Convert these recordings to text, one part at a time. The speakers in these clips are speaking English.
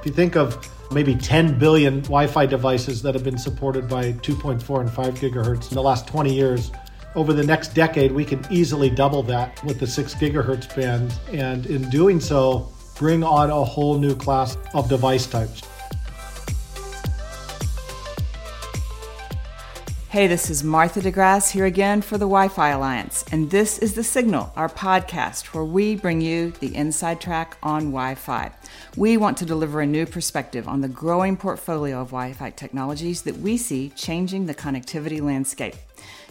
If you think of maybe 10 billion Wi Fi devices that have been supported by 2.4 and 5 gigahertz in the last 20 years, over the next decade, we can easily double that with the 6 gigahertz band. And in doing so, bring on a whole new class of device types. Hey, this is Martha DeGrasse here again for the Wi Fi Alliance, and this is The Signal, our podcast where we bring you the inside track on Wi Fi. We want to deliver a new perspective on the growing portfolio of Wi Fi technologies that we see changing the connectivity landscape.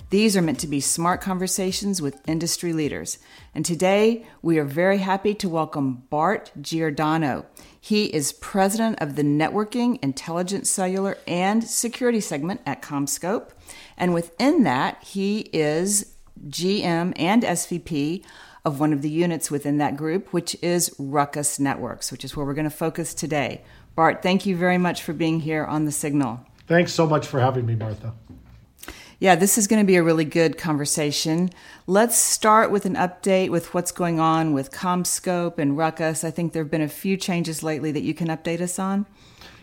These are meant to be smart conversations with industry leaders. And today, we are very happy to welcome Bart Giordano. He is president of the Networking, Intelligent Cellular, and Security segment at CommScope. And within that, he is GM and SVP of one of the units within that group, which is Ruckus Networks, which is where we're going to focus today. Bart, thank you very much for being here on the signal. Thanks so much for having me, Martha. Yeah, this is going to be a really good conversation. Let's start with an update with what's going on with CommScope and Ruckus. I think there have been a few changes lately that you can update us on.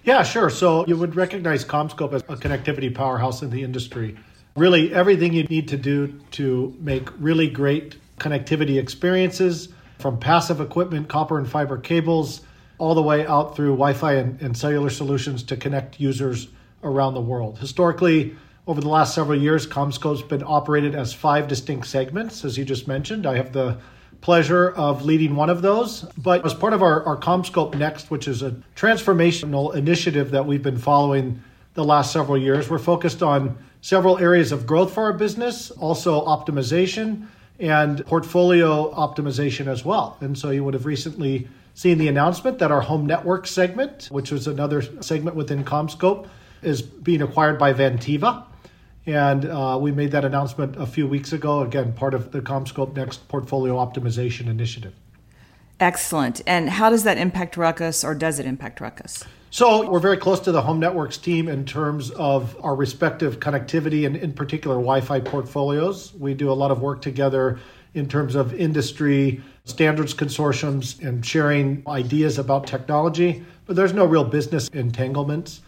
Yeah, sure. So you would recognize CommScope as a connectivity powerhouse in the industry. Really, everything you need to do to make really great connectivity experiences from passive equipment, copper and fiber cables, all the way out through Wi Fi and, and cellular solutions to connect users around the world. Historically, over the last several years, CommScope's been operated as five distinct segments, as you just mentioned. I have the pleasure of leading one of those. But as part of our, our CommScope Next, which is a transformational initiative that we've been following the last several years, we're focused on several areas of growth for our business, also optimization and portfolio optimization as well. And so you would have recently seen the announcement that our home network segment, which was another segment within CommScope, is being acquired by Vantiva. And uh, we made that announcement a few weeks ago, again, part of the CommScope Next portfolio optimization initiative. Excellent. And how does that impact Ruckus, or does it impact Ruckus? So, we're very close to the home networks team in terms of our respective connectivity and, in particular, Wi Fi portfolios. We do a lot of work together in terms of industry standards consortiums and sharing ideas about technology, but there's no real business entanglements.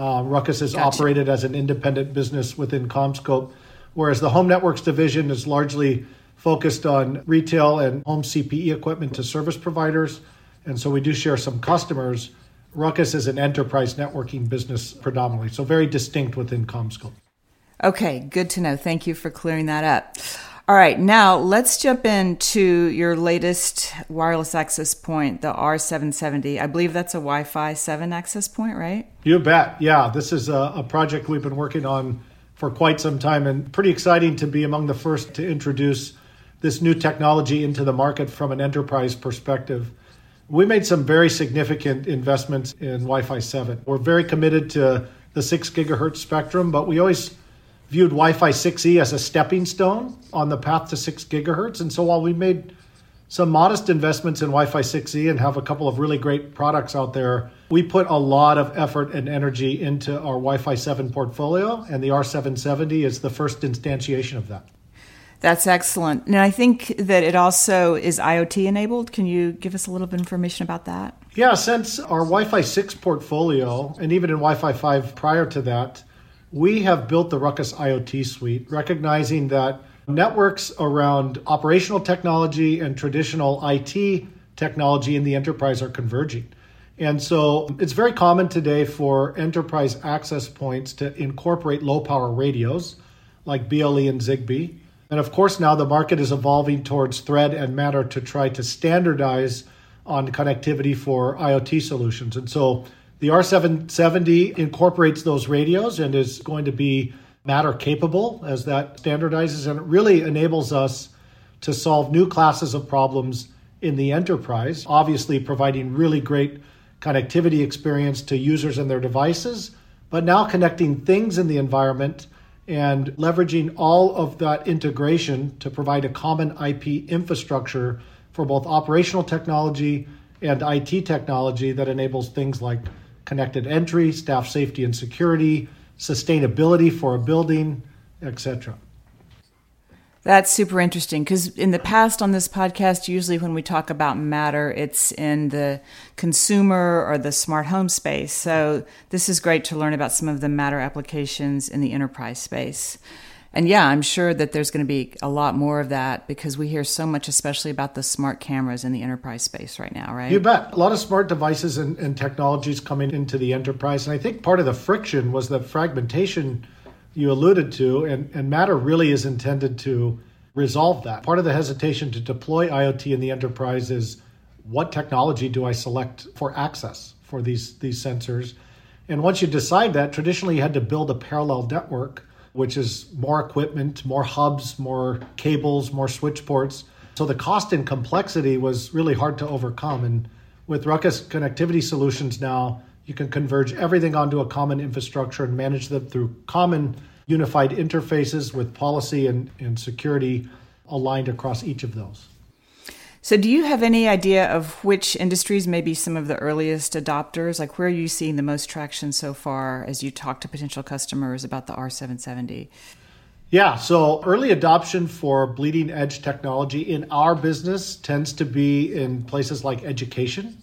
Uh, Ruckus is gotcha. operated as an independent business within CommScope, whereas the Home Networks division is largely focused on retail and home CPE equipment to service providers. And so we do share some customers. Ruckus is an enterprise networking business predominantly, so very distinct within CommScope. Okay, good to know. Thank you for clearing that up. All right, now let's jump into your latest wireless access point, the R770. I believe that's a Wi Fi 7 access point, right? You bet. Yeah, this is a, a, project we've been working on for quite some time and pretty exciting to be among the first to introduce this new technology into the market from an enterprise perspective. We made some very significant investments in Wi Fi 7. We're very committed to the 6 gigahertz spectrum, but we always viewed Wi-Fi 6E as a stepping stone on the path to 6 gigahertz. And so while we made some modest investments in Wi-Fi 6E and have a couple of really great products out there, we put a lot of effort and energy into our Wi-Fi 7 portfolio, and the R770 is the first instantiation of that. That's excellent. And I think that it also is IoT enabled. Can you give us a little bit of information about that? Yeah, since our Wi Fi 6 portfolio, and even in Wi Fi 5 prior to that, we have built the Ruckus IoT suite, recognizing that networks around operational technology and traditional IT technology in the enterprise are converging. And so it's very common today for enterprise access points to incorporate low power radios like BLE and Zigbee. And of course, now the market is evolving towards Thread and Matter to try to standardize on connectivity for IoT solutions. And so the R770 incorporates those radios and is going to be matter capable as that standardizes, and it really enables us to solve new classes of problems in the enterprise, obviously providing really great connectivity experience to users and their devices, but now connecting things in the environment and leveraging all of that integration to provide a common IP infrastructure for both operational technology and IT technology that enables things like connected entry, staff safety and security, sustainability for a building, etc. That's super interesting because in the past on this podcast, usually when we talk about Matter, it's in the consumer or the smart home space. So this is great to learn about some of the Matter applications in the enterprise space. And yeah, I'm sure that there's going to be a lot more of that because we hear so much, especially about the smart cameras in the enterprise space right now, right? You bet. A lot of smart devices and, and technologies coming into the enterprise. And I think part of the friction was the fragmentation you alluded to, and, and Matter really is intended to resolve that. Part of the hesitation to deploy IoT in the enterprise is what technology do I select for access for these, these sensors? And once you decide that, traditionally you had to build a parallel network, which is more equipment, more hubs, more cables, more switch ports. So the cost and complexity was really hard to overcome. And with Ruckus connectivity solutions now, you can converge everything onto a common infrastructure and manage them through common unified interfaces with policy and, and security aligned across each of those. So, do you have any idea of which industries may be some of the earliest adopters? Like, where are you seeing the most traction so far as you talk to potential customers about the R770? Yeah, so early adoption for bleeding edge technology in our business tends to be in places like education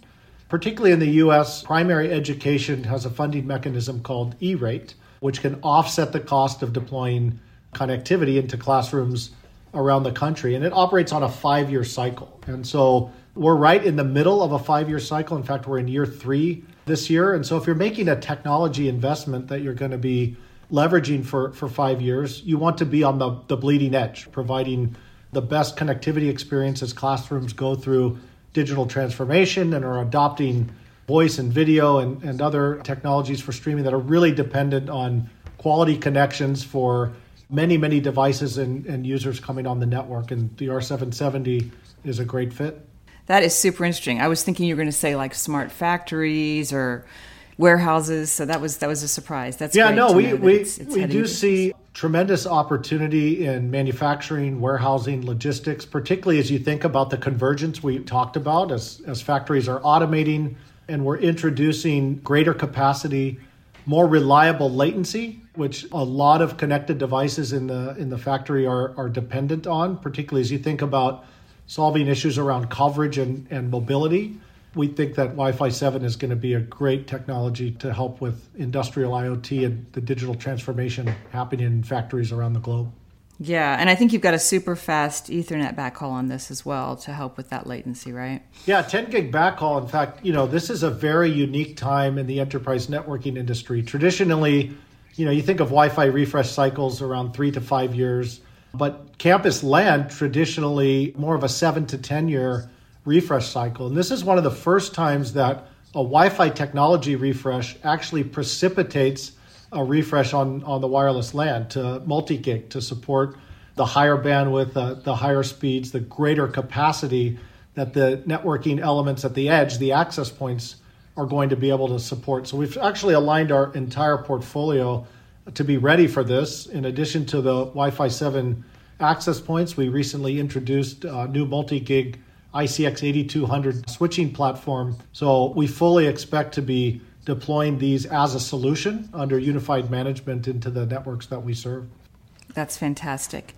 particularly in the US, primary education has a funding mechanism called E rate, which can offset the cost of deploying connectivity into classrooms around the country. And it operates on a five year cycle. And so we're right in the middle of a five year cycle. In fact, we're in year three this year. And so if you're making a technology investment that you're going to be leveraging for, for five years, you want to be on the, the bleeding edge, providing the best connectivity experience as classrooms go through digital transformation and are adopting voice and video and, and other technologies for streaming that are really dependent on quality connections for many, many devices and, and users coming on the network. And the R770 is a great fit. That is super interesting. I was thinking you were going to say like smart factories or warehouses. So that was that was a surprise. That's yeah. no, we we it's, it's we do see tremendous opportunity in manufacturing, warehousing, logistics, particularly as you think about the convergence we talked about as, as factories are automating and we're introducing greater capacity, more reliable latency, which a lot of connected devices in the in the factory are, are dependent on, particularly as you think about solving issues around coverage and, and mobility we think that Wi-Fi 7 is going to be a great technology to help with industrial IoT and the digital transformation happening in factories around the globe. Yeah, and I think you've got a super fast Ethernet backhaul on this as well to help with that latency, right? Yeah, 10 gig backhaul. In fact, you know, this is a very unique time in the enterprise networking industry. Traditionally, you know, you think of Wi-Fi refresh cycles around 3 to 5 years, but campus LAN traditionally more of a 7 to 10 year refresh cycle. And this is one of the first times that a Wi Fi technology refresh actually precipitates a refresh on, on the wireless LAN to multi gig to support the higher bandwidth, uh, the higher speeds, the greater capacity that the networking elements at the edge, the access points, are going to be able to support. So we've actually aligned our entire portfolio to be ready for this. In addition to the Wi Fi 7 access points, we recently introduced a new multi gig ICX 8200 switching platform. So we fully expect to be deploying these as a solution under unified management into the networks that we serve. That's fantastic.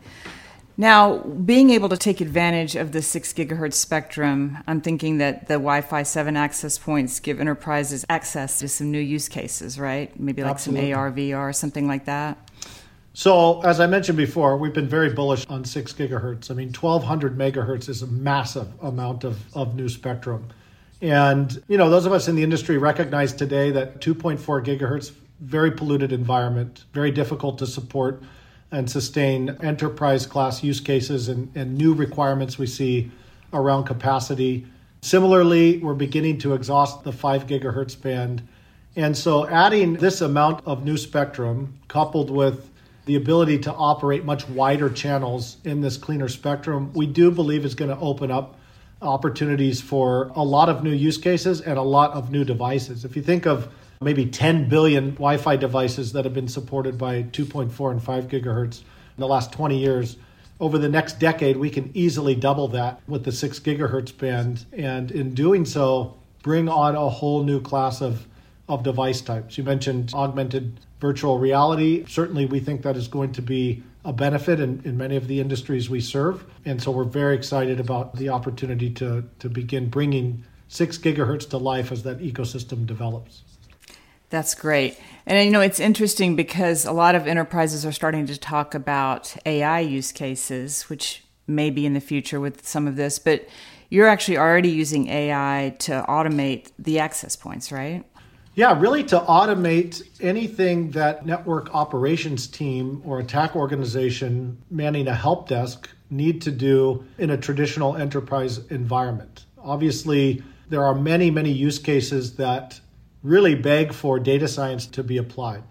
Now, being able to take advantage of the 6 gigahertz spectrum, I'm thinking that the Wi Fi 7 access points give enterprises access to some new use cases, right? Maybe like Absolutely. some AR, VR, something like that. So, as I mentioned before, we've been very bullish on 6 gigahertz. I mean, 1200 megahertz is a massive amount of, of new spectrum. And, you know, those of us in the industry recognize today that 2.4 gigahertz, very polluted environment, very difficult to support and sustain enterprise class use cases and, and new requirements we see around capacity. Similarly, we're beginning to exhaust the 5 gigahertz band. And so, adding this amount of new spectrum coupled with the ability to operate much wider channels in this cleaner spectrum, we do believe is going to open up opportunities for a lot of new use cases and a lot of new devices. If you think of maybe 10 billion Wi Fi devices that have been supported by 2.4 and 5 gigahertz in the last 20 years, over the next decade, we can easily double that with the 6 gigahertz band. And in doing so, bring on a whole new class of, of device types. You mentioned augmented virtual reality. Certainly, we think that is going to be a benefit in, in many of the industries we serve. And so we're very excited about the opportunity to, to begin bringing six gigahertz to life as that ecosystem develops. That's great. And you know, it's interesting because a lot of enterprises are starting to talk about AI use cases, which may be in the future with some of this, but you're actually already using AI to automate the access points, right? Yeah, really to automate anything that network operations team or attack organization manning a help desk need to do in a traditional enterprise environment. Obviously, there are many, many use cases that really beg for data science to be applied.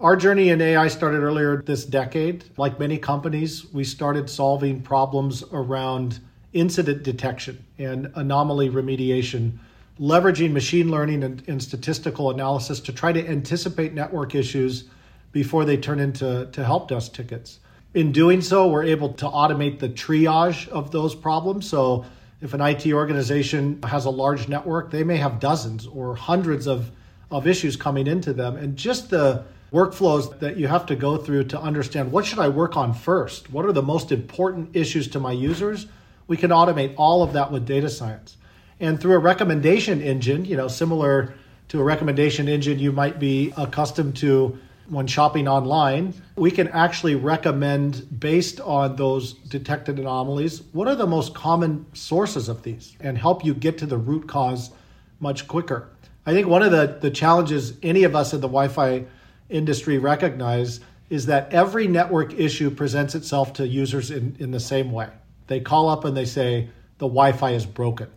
Our journey in AI started earlier this decade. Like many companies, we started solving problems around incident detection and anomaly remediation, leveraging machine learning and, and, statistical analysis to try to anticipate network issues before they turn into to help desk tickets. In doing so, we're able to automate the triage of those problems. So if an IT organization has a large network, they may have dozens or hundreds of, of issues coming into them. And just the workflows that you have to go through to understand what should I work on first? What are the most important issues to my users? We can automate all of that with data science. And through a recommendation engine, you know, similar to a recommendation engine you might be accustomed to when shopping online, we can actually recommend based on those detected anomalies what are the most common sources of these and help you get to the root cause much quicker. I think one of the, the challenges any of us in the Wi Fi industry recognize is that every network issue presents itself to users in, in the same way. They call up and they say, the Wi Fi is broken.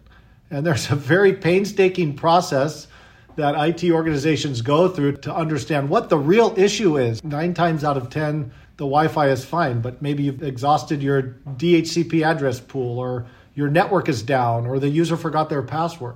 And there's a very painstaking process that IT organizations go through to understand what the real issue is. Nine times out of 10, the Wi Fi is fine, but maybe you've exhausted your DHCP address pool, or your network is down, or the user forgot their password.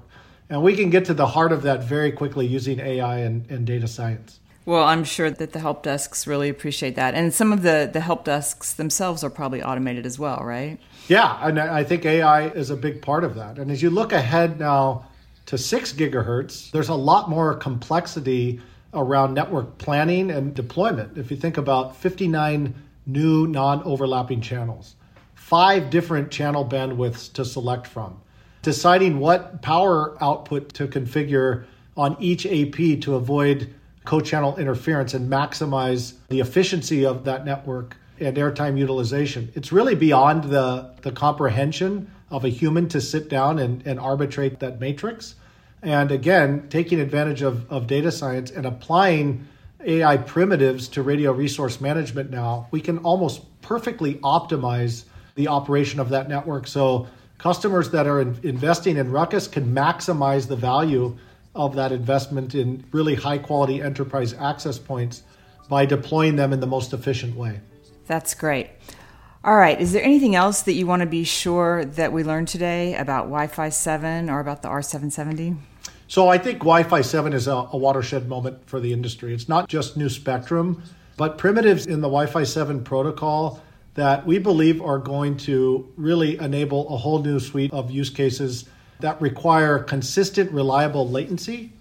And we can get to the heart of that very quickly using AI and, and data science. Well, I'm sure that the help desks really appreciate that. And some of the, the help desks themselves are probably automated as well, right? Yeah, and I think AI is a big part of that. And as you look ahead now to six gigahertz, there's a lot more complexity around network planning and deployment. If you think about 59 new non overlapping channels, five different channel bandwidths to select from, deciding what power output to configure on each AP to avoid co channel interference and maximize the efficiency of that network and airtime utilization. It's really beyond the, the comprehension of a human to sit down and, and arbitrate that matrix. And again, taking advantage of, of data science and applying AI primitives to radio resource management now, we can almost perfectly optimize the operation of that network. So customers that are in, investing in Ruckus can maximize the value of that investment in really high quality enterprise access points by deploying them in the most efficient way. That's great. All right. Is there anything else that you want to be sure that we learned today about Wi Fi 7 or about the R770? So I think Wi Fi 7 is a, a, watershed moment for the industry. It's not just new spectrum, but primitives in the Wi Fi 7 protocol that we believe are going to really enable a whole new suite of use cases that require consistent, reliable latency.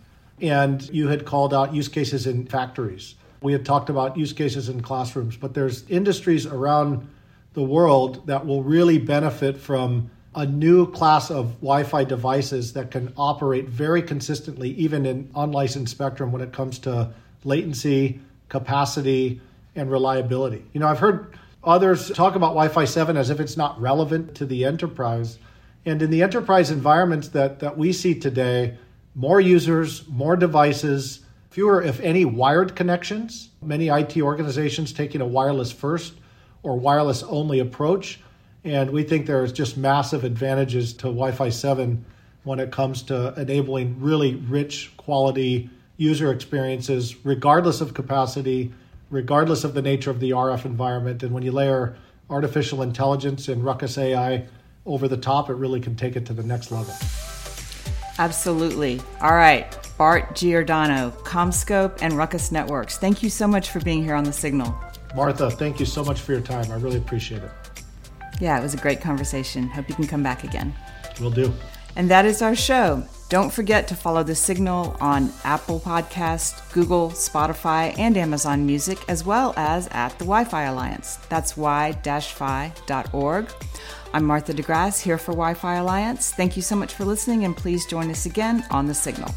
And you had called out use cases in factories. We had talked about use cases in classrooms, but there's industries around the world that will really benefit from a new class of Wi Fi devices that can operate very consistently, even in unlicensed spectrum, when it comes to latency, capacity, and reliability. You know, I've heard others talk about Wi Fi 7 as if it's not relevant to the enterprise. And in the enterprise environments that, that we see today, more users, more devices, fewer, if any, wired connections. Many IT organizations taking a wireless first or wireless only approach. And we think there's just massive advantages to Wi Fi 7 when it comes to enabling really rich quality user experiences, regardless of capacity, regardless of the nature of the RF environment. And when you layer artificial intelligence and Ruckus AI over the top, it really can take it to the next level. Absolutely. All right. Bart Giordano, CommScope and Ruckus Networks. Thank you so much for being here on The Signal. Martha, thank you so much for your time. I really appreciate it. Yeah, it was a great conversation. Hope you can come back again. Will do. And that is our show. Don't forget to follow The Signal on Apple Podcast, Google, Spotify, and Amazon Music, as well as at the Wi Fi Alliance. That's wi-fi.org. I'm Martha DeGrasse here for Wi Fi Alliance. Thank you so much for listening, and please join us again on The Signal.